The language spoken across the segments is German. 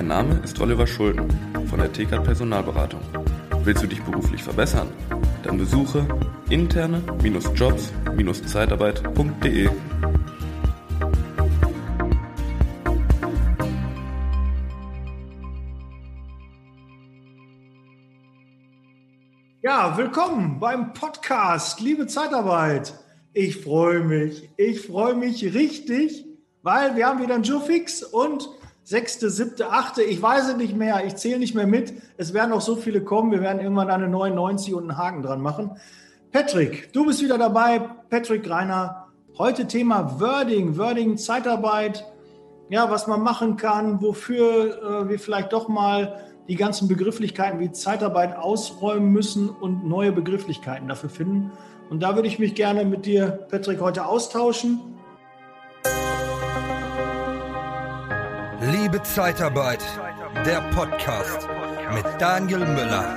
Mein Name ist Oliver Schulden von der TK Personalberatung. Willst du dich beruflich verbessern? Dann besuche interne-jobs-zeitarbeit.de. Ja, willkommen beim Podcast, liebe Zeitarbeit. Ich freue mich, ich freue mich richtig, weil wir haben wieder einen Joe Fix und sechste, siebte, achte, ich weiß es nicht mehr, ich zähle nicht mehr mit. Es werden noch so viele kommen, wir werden irgendwann eine 99 und einen Haken dran machen. Patrick, du bist wieder dabei, Patrick Greiner. Heute Thema Wording, Wording, Zeitarbeit, ja, was man machen kann, wofür äh, wir vielleicht doch mal die ganzen Begrifflichkeiten wie Zeitarbeit ausräumen müssen und neue Begrifflichkeiten dafür finden. Und da würde ich mich gerne mit dir, Patrick, heute austauschen. Liebe Zeitarbeit, der Podcast mit Daniel Müller.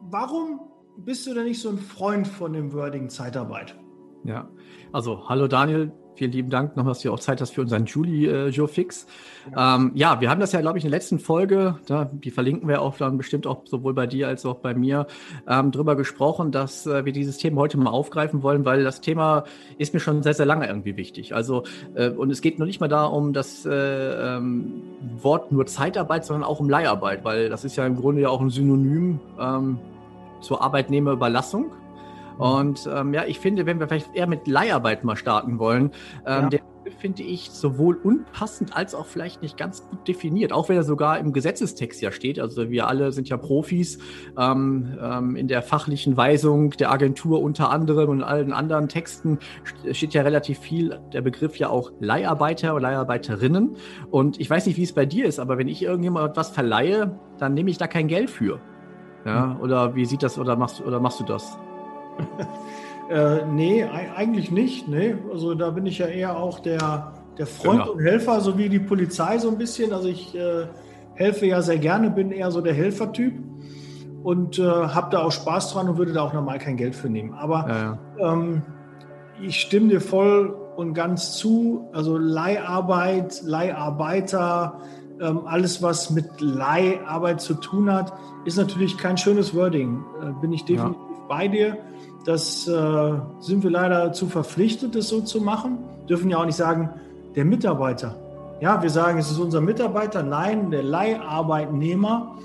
Warum bist du denn nicht so ein Freund von dem Wording Zeitarbeit? Ja, also hallo Daniel, vielen lieben Dank nochmal, dass du auch Zeit hast für unseren Juli äh. Ähm, ja, wir haben das ja, glaube ich, in der letzten Folge, da, die verlinken wir auch dann bestimmt auch sowohl bei dir als auch bei mir, ähm, drüber gesprochen, dass äh, wir dieses Thema heute mal aufgreifen wollen, weil das Thema ist mir schon sehr, sehr lange irgendwie wichtig. Also, äh, und es geht noch nicht mal da um das äh, ähm, Wort nur Zeitarbeit, sondern auch um Leiharbeit, weil das ist ja im Grunde ja auch ein Synonym ähm, zur Arbeitnehmerüberlassung. Und ähm, ja, ich finde, wenn wir vielleicht eher mit Leiharbeit mal starten wollen, ähm, ja. der finde ich sowohl unpassend als auch vielleicht nicht ganz gut definiert, auch wenn er sogar im Gesetzestext ja steht. Also wir alle sind ja Profis ähm, ähm, in der fachlichen Weisung der Agentur unter anderem und allen anderen Texten steht ja relativ viel der Begriff ja auch Leiharbeiter oder Leiharbeiterinnen. Und ich weiß nicht, wie es bei dir ist, aber wenn ich irgendjemand etwas verleihe, dann nehme ich da kein Geld für. Ja, hm. oder wie sieht das oder machst oder machst du das? Äh, nee, eigentlich nicht. Nee. Also da bin ich ja eher auch der, der Freund genau. und Helfer, so wie die Polizei so ein bisschen. Also ich äh, helfe ja sehr gerne, bin eher so der Helfertyp und äh, habe da auch Spaß dran und würde da auch normal kein Geld für nehmen. Aber ja, ja. Ähm, ich stimme dir voll und ganz zu. Also Leiharbeit, Leiharbeiter, ähm, alles was mit Leiharbeit zu tun hat, ist natürlich kein schönes Wording. Äh, bin ich definitiv. Bei dir. Das äh, sind wir leider zu verpflichtet, das so zu machen. Dürfen ja auch nicht sagen, der Mitarbeiter. Ja, wir sagen, es ist unser Mitarbeiter. Nein, der Leiharbeitnehmer.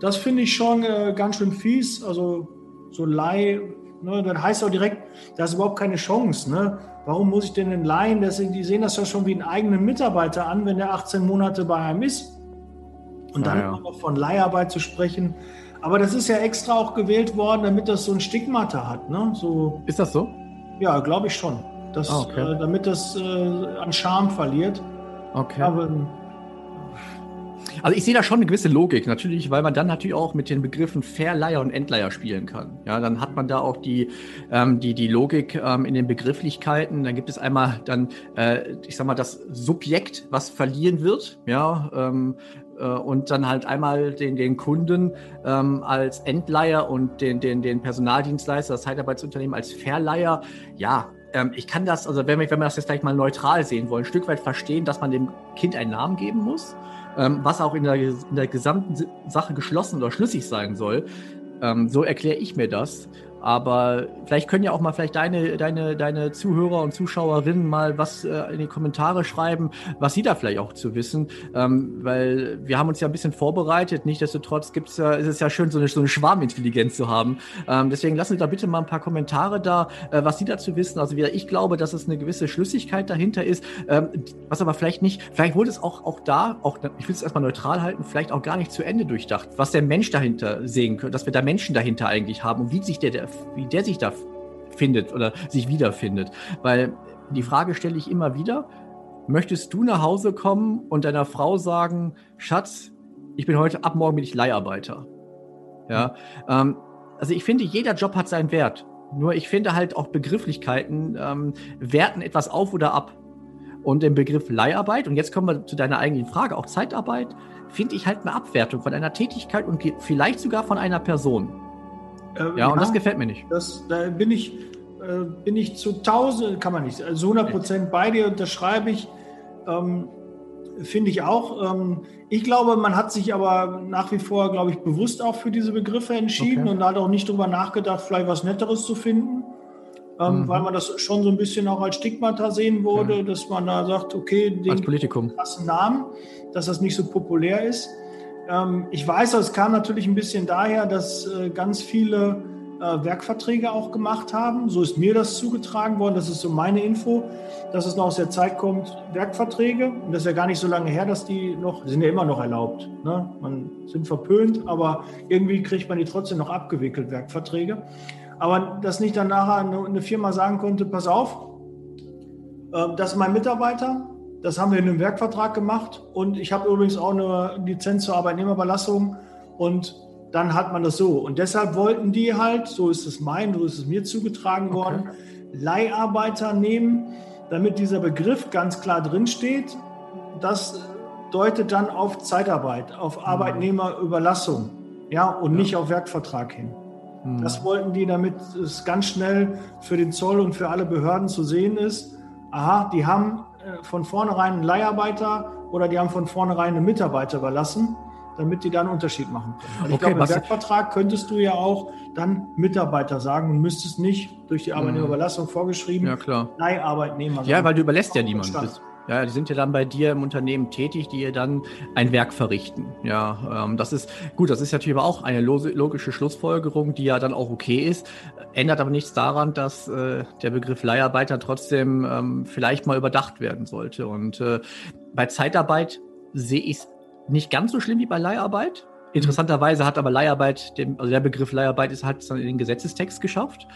Das finde ich schon äh, ganz schön fies. Also so Leih, ne, dann heißt auch direkt, da ist überhaupt keine Chance. Ne? Warum muss ich denn den leihen? Das, die sehen das ja schon wie einen eigenen Mitarbeiter an, wenn der 18 Monate bei einem ist. Und dann ja, ja. noch von Leiharbeit zu sprechen, aber das ist ja extra auch gewählt worden, damit das so ein Stigmata hat. Ne? So, ist das so? Ja, glaube ich schon. Das, ah, okay. äh, damit das äh, an Charme verliert. Okay. Aber, also ich sehe da schon eine gewisse Logik, natürlich, weil man dann natürlich auch mit den Begriffen Verleiher und Endleiher spielen kann. Ja, dann hat man da auch die, ähm, die, die Logik ähm, in den Begrifflichkeiten. Dann gibt es einmal dann, äh, ich sag mal, das Subjekt, was verliehen wird. Ja, ähm, äh, und dann halt einmal den, den Kunden ähm, als Endleiher und den, den, den Personaldienstleister, das Zeitarbeitsunternehmen als Verleiher. Ja, ähm, ich kann das, also wenn wir, wenn wir das jetzt gleich mal neutral sehen wollen, ein Stück weit verstehen, dass man dem Kind einen Namen geben muss, ähm, was auch in der, in der gesamten Sache geschlossen oder schlüssig sein soll. Ähm, so erkläre ich mir das. Aber vielleicht können ja auch mal vielleicht deine, deine, deine Zuhörer und Zuschauerinnen mal was äh, in die Kommentare schreiben, was sie da vielleicht auch zu wissen. Ähm, weil wir haben uns ja ein bisschen vorbereitet. Nichtsdestotrotz gibt's ja, ist es ja schön, so eine, so eine Schwarmintelligenz zu haben. Ähm, deswegen lassen Sie da bitte mal ein paar Kommentare da, äh, was Sie dazu wissen. Also wieder, ich glaube, dass es eine gewisse Schlüssigkeit dahinter ist, ähm, was aber vielleicht nicht, vielleicht wurde es auch, auch da, auch, ich will es erstmal neutral halten, vielleicht auch gar nicht zu Ende durchdacht, was der Mensch dahinter sehen könnte, dass wir da Menschen dahinter eigentlich haben und wie sich der, der wie der sich da findet oder sich wiederfindet. Weil die Frage stelle ich immer wieder, möchtest du nach Hause kommen und deiner Frau sagen, Schatz, ich bin heute, ab morgen bin ich Leiharbeiter. Ja, ähm, also ich finde, jeder Job hat seinen Wert. Nur ich finde halt auch Begrifflichkeiten ähm, werten etwas auf oder ab. Und den Begriff Leiharbeit, und jetzt kommen wir zu deiner eigenen Frage, auch Zeitarbeit, finde ich halt eine Abwertung von einer Tätigkeit und vielleicht sogar von einer Person. Äh, ja, und das gefällt mir nicht. Das, da bin ich, äh, bin ich zu 1000, kann man nicht, also 100 Prozent bei dir, unterschreibe ich. Ähm, Finde ich auch. Ähm, ich glaube, man hat sich aber nach wie vor, glaube ich, bewusst auch für diese Begriffe entschieden okay. und hat auch nicht darüber nachgedacht, vielleicht was Netteres zu finden. Ähm, mhm. weil man das schon so ein bisschen auch als Stigmata sehen wurde, ja. dass man da sagt, okay, den als Politikum. krassen Namen, dass das nicht so populär ist. Ähm, ich weiß, es kam natürlich ein bisschen daher, dass äh, ganz viele äh, Werkverträge auch gemacht haben. So ist mir das zugetragen worden, das ist so meine Info, dass es noch aus der Zeit kommt, Werkverträge. Und das ist ja gar nicht so lange her, dass die noch, sind ja immer noch erlaubt. Ne? Man sind verpönt, aber irgendwie kriegt man die trotzdem noch abgewickelt, Werkverträge. Aber dass nicht dann nachher eine Firma sagen konnte, pass auf, ähm, das ist mein Mitarbeiter, das haben wir in einem Werkvertrag gemacht und ich habe übrigens auch eine Lizenz zur Arbeitnehmerüberlassung und dann hat man das so. Und deshalb wollten die halt, so ist es mein, so ist es mir zugetragen worden, okay. Leiharbeiter nehmen, damit dieser Begriff ganz klar drinsteht. Das deutet dann auf Zeitarbeit, auf mhm. Arbeitnehmerüberlassung, ja, und ja. nicht auf Werkvertrag hin. Mhm. Das wollten die, damit es ganz schnell für den Zoll und für alle Behörden zu sehen ist. Aha, die haben von vornherein einen Leiharbeiter oder die haben von vornherein einen Mitarbeiter überlassen, damit die da einen Unterschied machen können. Also okay, ich glaube, im Werkvertrag könntest du ja auch dann Mitarbeiter sagen und müsstest nicht durch die mhm. Arbeitnehmerüberlassung vorgeschrieben ja, klar. Leiharbeitnehmer. Ja, weil du überlässt ja niemanden. Ja, die sind ja dann bei dir im Unternehmen tätig, die ihr dann ein Werk verrichten. Ja, ähm, das ist gut. Das ist natürlich aber auch eine logische Schlussfolgerung, die ja dann auch okay ist. Ändert aber nichts daran, dass äh, der Begriff Leiharbeiter trotzdem ähm, vielleicht mal überdacht werden sollte. Und äh, bei Zeitarbeit sehe ich es nicht ganz so schlimm wie bei Leiharbeit. Interessanterweise hat aber Leiharbeit, dem, also der Begriff Leiharbeit ist halt dann in den Gesetzestext geschafft.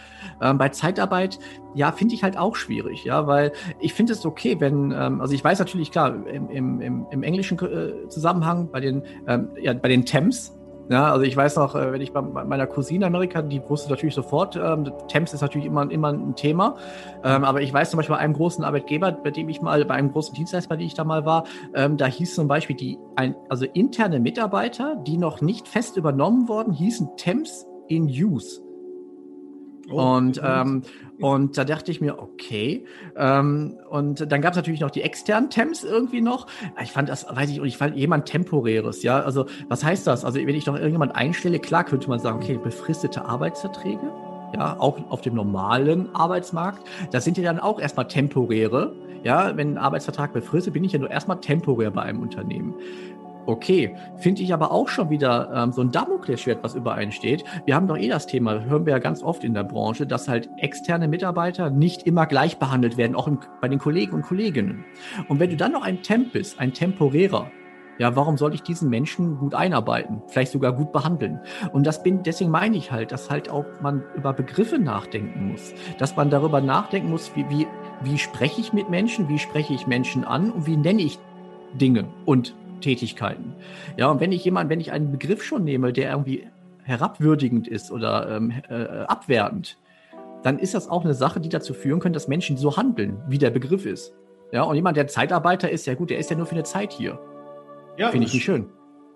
Ähm, bei Zeitarbeit, ja, finde ich halt auch schwierig, ja, weil ich finde es okay, wenn, ähm, also ich weiß natürlich, klar, im, im, im englischen äh, Zusammenhang bei den, ähm, ja, bei den Temps, ja, also ich weiß noch, äh, wenn ich bei meiner Cousine in Amerika, die wusste natürlich sofort, ähm, Temps ist natürlich immer, immer ein Thema. Ähm, aber ich weiß zum Beispiel bei einem großen Arbeitgeber, bei dem ich mal, bei einem großen Dienstleister, bei dem ich da mal war, ähm, da hieß zum Beispiel die, ein, also interne Mitarbeiter, die noch nicht fest übernommen worden, hießen Temps in Use. Oh, und, ähm, und da dachte ich mir, okay. Ähm, und dann gab es natürlich noch die externen Temps irgendwie noch. Ich fand das, weiß ich, und ich fand jemand temporäres, ja. Also, was heißt das? Also, wenn ich doch irgendjemand einstelle, klar könnte man sagen, okay, befristete Arbeitsverträge, ja, auch auf dem normalen Arbeitsmarkt. Das sind ja dann auch erstmal temporäre. Ja, wenn ein Arbeitsvertrag befristet, bin ich ja nur erstmal temporär bei einem Unternehmen. Okay, finde ich aber auch schon wieder ähm, so ein Damoklesschwert, was übereinsteht. Wir haben doch eh das Thema, hören wir ja ganz oft in der Branche, dass halt externe Mitarbeiter nicht immer gleich behandelt werden, auch im, bei den Kollegen und Kolleginnen. Und wenn du dann noch ein Temp bist, ein temporärer, ja, warum soll ich diesen Menschen gut einarbeiten, vielleicht sogar gut behandeln? Und das bin, deswegen meine ich halt, dass halt auch man über Begriffe nachdenken muss, dass man darüber nachdenken muss, wie, wie, wie spreche ich mit Menschen, wie spreche ich Menschen an und wie nenne ich Dinge und Tätigkeiten. Ja, und wenn ich jemand, wenn ich einen Begriff schon nehme, der irgendwie herabwürdigend ist oder ähm, äh, abwertend, dann ist das auch eine Sache, die dazu führen könnte, dass Menschen so handeln, wie der Begriff ist. Ja, und jemand, der Zeitarbeiter ist, ja gut, der ist ja nur für eine Zeit hier. Ja, finde ich nicht schön.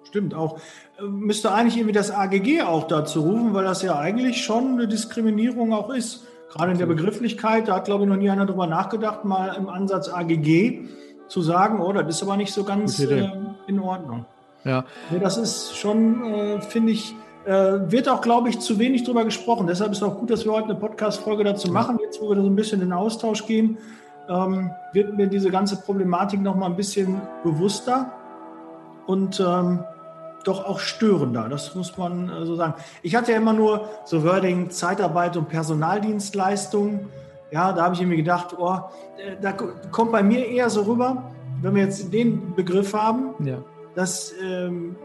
Stimmt auch. Äh, müsste eigentlich irgendwie das AGG auch dazu rufen, weil das ja eigentlich schon eine Diskriminierung auch ist. Gerade in der Begrifflichkeit, da hat, glaube ich, noch nie einer drüber nachgedacht, mal im Ansatz AGG zu sagen, oh, das ist aber nicht so ganz äh, in Ordnung. Ja. Das ist schon, äh, finde ich, äh, wird auch, glaube ich, zu wenig drüber gesprochen. Deshalb ist es auch gut, dass wir heute eine Podcast-Folge dazu machen. Jetzt, wo wir so ein bisschen in den Austausch gehen, ähm, wird mir diese ganze Problematik noch mal ein bisschen bewusster und ähm, doch auch störender. Das muss man äh, so sagen. Ich hatte ja immer nur so Wording Zeitarbeit und Personaldienstleistungen. Ja, da habe ich mir gedacht, oh, äh, da kommt bei mir eher so rüber, wenn wir jetzt den Begriff haben, ja. dass ähm,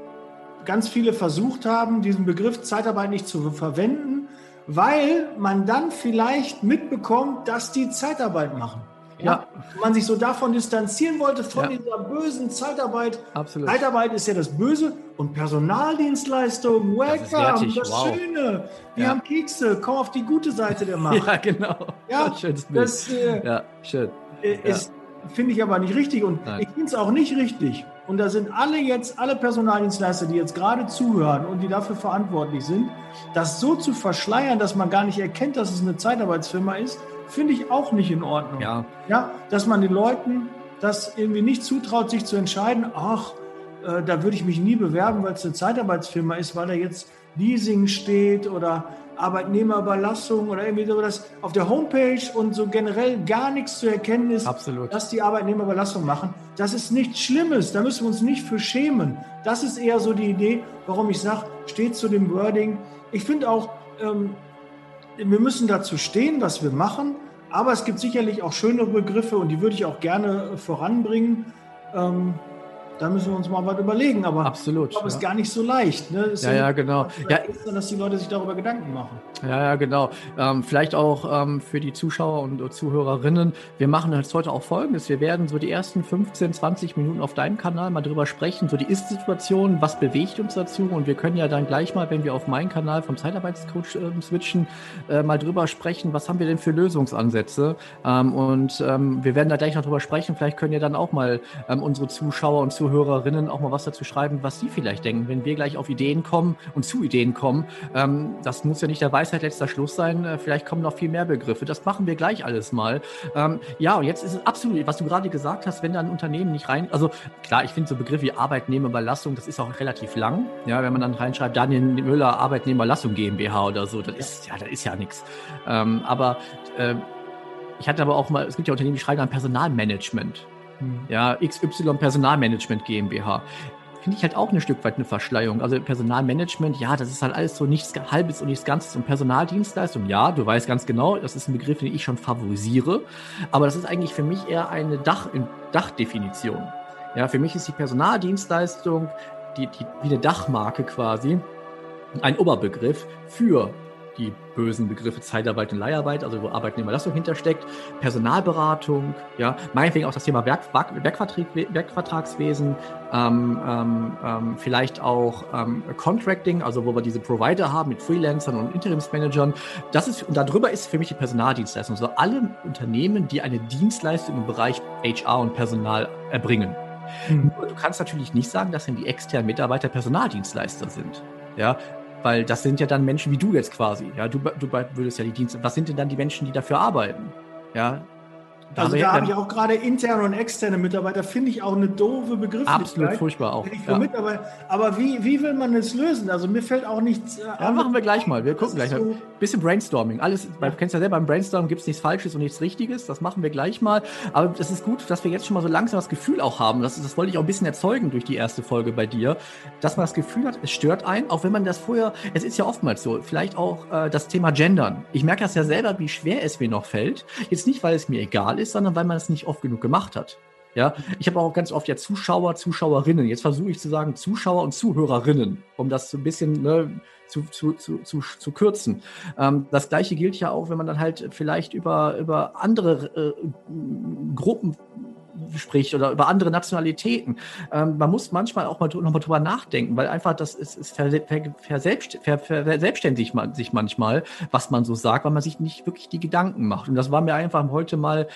ganz viele versucht haben, diesen Begriff Zeitarbeit nicht zu verwenden, weil man dann vielleicht mitbekommt, dass die Zeitarbeit machen. Ja. Man sich so davon distanzieren wollte, von ja. dieser bösen Zeitarbeit. Absolut. Zeitarbeit ist ja das Böse und Personaldienstleistung, welcome, das, das wow. Schöne. Wir ja. haben Kekse, komm auf die gute Seite der Macht. Ja, genau. Ja, Schönes Das, äh, ja, schön. Äh, ist, finde ich aber nicht richtig und Nein. ich finde es auch nicht richtig, und da sind alle jetzt, alle Personaldienstleister, die jetzt gerade zuhören und die dafür verantwortlich sind, das so zu verschleiern, dass man gar nicht erkennt, dass es eine Zeitarbeitsfirma ist, finde ich auch nicht in Ordnung. Ja. ja. Dass man den Leuten das irgendwie nicht zutraut, sich zu entscheiden, ach, äh, da würde ich mich nie bewerben, weil es eine Zeitarbeitsfirma ist, weil da jetzt Leasing steht oder Arbeitnehmerüberlassung oder irgendwie so, dass auf der Homepage und so generell gar nichts zu erkennen ist, Absolut. dass die Arbeitnehmerüberlassung machen. Das ist nichts Schlimmes, da müssen wir uns nicht für schämen. Das ist eher so die Idee, warum ich sage, steht zu dem Wording. Ich finde auch, ähm, wir müssen dazu stehen, was wir machen, aber es gibt sicherlich auch schönere Begriffe und die würde ich auch gerne voranbringen. Ähm, da müssen wir uns mal was überlegen. Aber Absolut, ich glaube, es ist gar nicht so leicht. Ne? Ja, ja, genau. Ja, dass die Leute sich darüber Gedanken machen. Ja, ja, genau. Ähm, vielleicht auch ähm, für die Zuschauer und Zuhörerinnen. Wir machen jetzt heute auch Folgendes. Wir werden so die ersten 15, 20 Minuten auf deinem Kanal mal drüber sprechen, so die Ist-Situation, was bewegt uns dazu. Und wir können ja dann gleich mal, wenn wir auf meinen Kanal vom Zeitarbeitscoach äh, switchen, äh, mal drüber sprechen, was haben wir denn für Lösungsansätze. Ähm, und ähm, wir werden da gleich noch drüber sprechen. Vielleicht können ja dann auch mal ähm, unsere Zuschauer und Zuhörer Zuhörerinnen auch mal was dazu schreiben, was sie vielleicht denken, wenn wir gleich auf Ideen kommen und zu Ideen kommen. Ähm, das muss ja nicht der Weisheit letzter Schluss sein. Äh, vielleicht kommen noch viel mehr Begriffe. Das machen wir gleich alles mal. Ähm, ja, und jetzt ist es absolut, was du gerade gesagt hast, wenn da ein Unternehmen nicht rein, also klar, ich finde so Begriffe wie Arbeitnehmerüberlassung, das ist auch relativ lang. Ja, wenn man dann reinschreibt, Daniel Müller Arbeitnehmerlassung GmbH oder so, das ist ja, das ist ja nichts. Ähm, aber äh, ich hatte aber auch mal, es gibt ja Unternehmen, die schreiben an Personalmanagement. Ja, XY Personalmanagement GmbH. Finde ich halt auch ein Stück weit eine Verschleierung. Also Personalmanagement, ja, das ist halt alles so nichts Halbes und nichts Ganzes. Und Personaldienstleistung, ja, du weißt ganz genau, das ist ein Begriff, den ich schon favorisiere. Aber das ist eigentlich für mich eher eine Dach, Dachdefinition. Ja, für mich ist die Personaldienstleistung die, die, wie eine Dachmarke quasi ein Oberbegriff für die bösen Begriffe Zeitarbeit und Leiharbeit, also wo Arbeitnehmerlassung hintersteckt, Personalberatung, ja, meinetwegen auch das Thema Werk, Werkvertrag, Werkvertragswesen, ähm, ähm, ähm, vielleicht auch ähm, Contracting, also wo wir diese Provider haben mit Freelancern und Interimsmanagern. Das ist, und darüber ist für mich die Personaldienstleistung, also alle Unternehmen, die eine Dienstleistung im Bereich HR und Personal erbringen. Hm. Du kannst natürlich nicht sagen, dass denn die externen Mitarbeiter Personaldienstleister sind. Ja, weil das sind ja dann Menschen wie du jetzt quasi. Ja, du, du würdest ja die Dienste. Was sind denn dann die Menschen, die dafür arbeiten? Ja, also da habe ich auch gerade interne und externe Mitarbeiter, finde ich auch eine doofe Begrifflichkeit. Absolut furchtbar auch. Ja. aber wie, wie will man es lösen? Also mir fällt auch nichts. Äh, ja, machen wir gleich mal. Wir gucken gleich mal. So Bisschen Brainstorming. Alles, du kennst ja selber, beim Brainstorming gibt es nichts Falsches und nichts Richtiges. Das machen wir gleich mal. Aber es ist gut, dass wir jetzt schon mal so langsam das Gefühl auch haben. Das, das wollte ich auch ein bisschen erzeugen durch die erste Folge bei dir, dass man das Gefühl hat, es stört einen, auch wenn man das vorher, es ist ja oftmals so, vielleicht auch äh, das Thema Gendern. Ich merke das ja selber, wie schwer es mir noch fällt. Jetzt nicht, weil es mir egal ist, sondern weil man es nicht oft genug gemacht hat. Ja, ich habe auch ganz oft ja Zuschauer, Zuschauerinnen. Jetzt versuche ich zu sagen Zuschauer und Zuhörerinnen, um das so ein bisschen ne, zu, zu, zu, zu, zu kürzen. Ähm, das gleiche gilt ja auch, wenn man dann halt vielleicht über, über andere äh, Gruppen spricht oder über andere Nationalitäten. Ähm, man muss manchmal auch mal nochmal drüber nachdenken, weil einfach das ist, ist verselbstständigt man sich manchmal, was man so sagt, weil man sich nicht wirklich die Gedanken macht. Und das war mir einfach heute mal,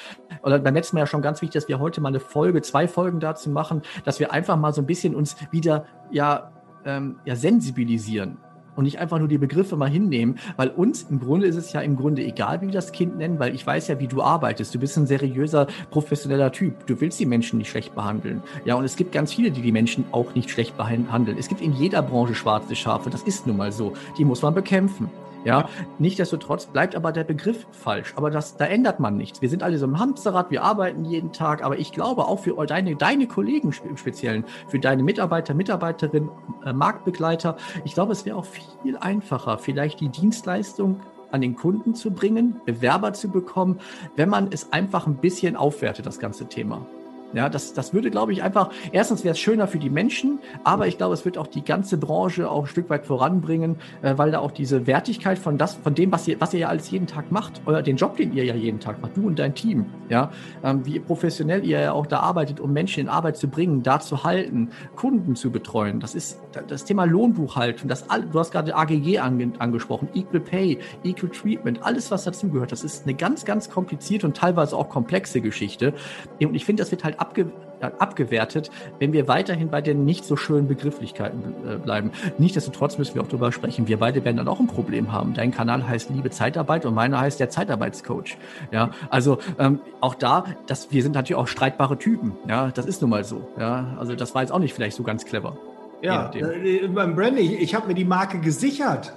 oder beim letzten Mal ja schon ganz wichtig, dass wir heute mal eine Folge, zwei Folgen dazu machen, dass wir einfach mal so ein bisschen uns wieder ja, ähm, ja sensibilisieren und nicht einfach nur die Begriffe mal hinnehmen, weil uns im Grunde ist es ja im Grunde egal, wie wir das Kind nennen, weil ich weiß ja, wie du arbeitest. Du bist ein seriöser, professioneller Typ. Du willst die Menschen nicht schlecht behandeln. Ja, und es gibt ganz viele, die die Menschen auch nicht schlecht behandeln. Es gibt in jeder Branche schwarze Schafe. Das ist nun mal so. Die muss man bekämpfen. Ja, nichtsdestotrotz bleibt aber der Begriff falsch. Aber das, da ändert man nichts. Wir sind alle so im Hamsterrad, wir arbeiten jeden Tag. Aber ich glaube auch für deine, deine Kollegen im Speziellen, für deine Mitarbeiter, Mitarbeiterinnen, äh, Marktbegleiter, ich glaube, es wäre auch viel einfacher, vielleicht die Dienstleistung an den Kunden zu bringen, Bewerber zu bekommen, wenn man es einfach ein bisschen aufwertet, das ganze Thema. Ja, das, das würde, glaube ich, einfach, erstens wäre es schöner für die Menschen, aber ich glaube, es wird auch die ganze Branche auch ein Stück weit voranbringen, äh, weil da auch diese Wertigkeit von das, von dem, was ihr, was ihr ja alles jeden Tag macht, oder den Job, den ihr ja jeden Tag macht, du und dein Team, ja, ähm, wie professionell ihr ja auch da arbeitet, um Menschen in Arbeit zu bringen, da zu halten, Kunden zu betreuen. Das ist das Thema Lohnbuchhaltung, das du hast gerade AGG ange, angesprochen, Equal Pay, Equal Treatment, alles, was dazugehört. Das ist eine ganz, ganz komplizierte und teilweise auch komplexe Geschichte. Und ich finde, das wird halt abge abgewertet, wenn wir weiterhin bei den nicht so schönen Begrifflichkeiten äh, bleiben. Nichtsdestotrotz müssen wir auch darüber sprechen. Wir beide werden dann auch ein Problem haben. Dein Kanal heißt Liebe Zeitarbeit und meiner heißt der Zeitarbeitscoach. Ja, also ähm, auch da, dass wir sind natürlich auch streitbare Typen. Ja, das ist nun mal so. Ja, also das war jetzt auch nicht vielleicht so ganz clever. Ja, äh, beim Branding, ich, ich habe mir die Marke gesichert.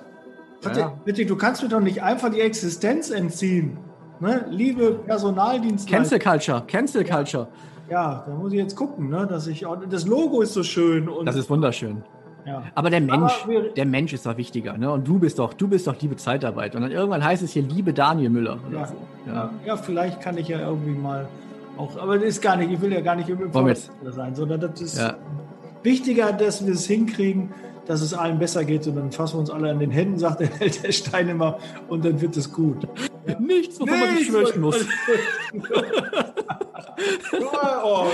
Ja. Bitte, du kannst mir doch nicht einfach die Existenz entziehen. Ne? Liebe Personaldienstleister. Cancel Culture, Cancel Culture. Ja, da muss ich jetzt gucken, ne? dass ich das Logo ist so schön. Und das ist wunderschön. Ja. Aber der Mensch, Aber der Mensch ist doch wichtiger, ne? Und du bist doch, du bist doch liebe Zeitarbeit. Und dann irgendwann heißt es hier liebe Daniel Müller. Ja. So. Ja. ja. vielleicht kann ich ja irgendwie mal auch, aber das ist gar nicht, ich will ja gar nicht im sein, sondern das ist wichtiger, dass wir es hinkriegen, dass es allen besser geht und dann fassen wir uns alle an den Händen, sagt der Held der Stein immer und dann wird es gut. Ja. Nichts, wovon man sich fürchten muss. oh,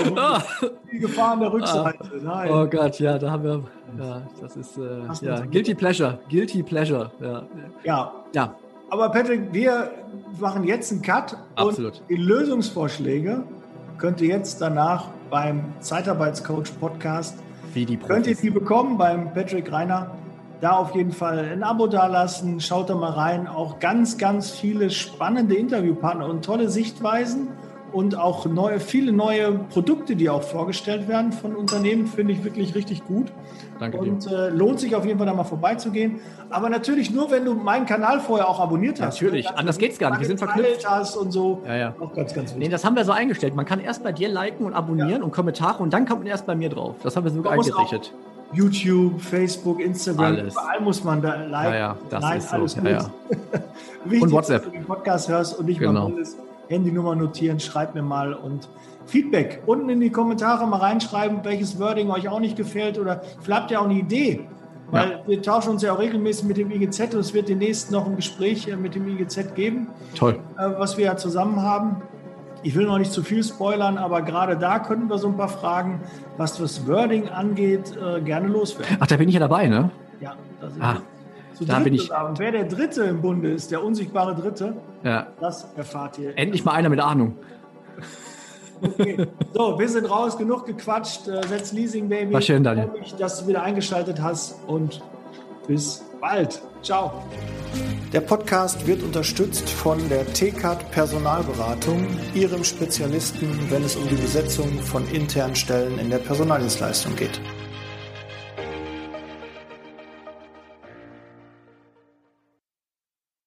die Gefahr an der Rückseite. Nein. Oh Gott, ja, da haben wir. Ja, das ist äh, ja, Guilty Pleasure. Guilty Pleasure. Ja. ja. ja. Aber Patrick, wir machen jetzt einen Cut Absolut. und die Lösungsvorschläge könnt ihr jetzt danach beim Zeitarbeitscoach Podcast wie die Profis. könnt ihr die bekommen beim Patrick Reiner. Da auf jeden Fall ein Abo dalassen, schaut da mal rein. Auch ganz, ganz viele spannende Interviewpartner und tolle Sichtweisen und auch neue, viele neue Produkte, die auch vorgestellt werden von Unternehmen, finde ich wirklich richtig gut. Danke und äh, lohnt sich auf jeden Fall da mal vorbeizugehen. Aber natürlich nur, wenn du meinen Kanal vorher auch abonniert hast. Natürlich, anders geht es gar nicht. Wir sind verknüpft. Hast und so. Ja, ja. Auch ganz, ganz wichtig. Nee, das haben wir so eingestellt. Man kann erst bei dir liken und abonnieren ja. und Kommentare und dann kommt man erst bei mir drauf. Das haben wir so eingerichtet. YouTube, Facebook, Instagram, alles. überall muss man da liken. Ja, ja, das Nein, ist alles so. Ja, ja. Und WhatsApp. dass du den Podcast hörst und nicht genau. mal Handynummer notieren, schreibt mir mal und Feedback unten in die Kommentare mal reinschreiben, welches Wording euch auch nicht gefällt oder vielleicht habt ihr auch eine Idee. Weil ja. wir tauschen uns ja auch regelmäßig mit dem IGZ und es wird demnächst noch ein Gespräch äh, mit dem IGZ geben. Toll. Äh, was wir ja zusammen haben. Ich will noch nicht zu viel spoilern, aber gerade da könnten wir so ein paar Fragen, was das Wording angeht, äh, gerne loswerden. Ach, da bin ich ja dabei, ne? Ja, da sind ah. Zu da bin ich. Und wer der Dritte im Bunde ist, der unsichtbare Dritte, ja. das erfahrt ihr. Endlich mal einer mit Ahnung. Okay. So, wir sind raus, genug gequatscht. Äh, setz Leasing Baby. War schön, Daniel. Ich mich, dass du wieder eingeschaltet hast und bis bald. Ciao. Der Podcast wird unterstützt von der TCAT Personalberatung, ihrem Spezialisten, wenn es um die Besetzung von internen Stellen in der Personaldienstleistung geht.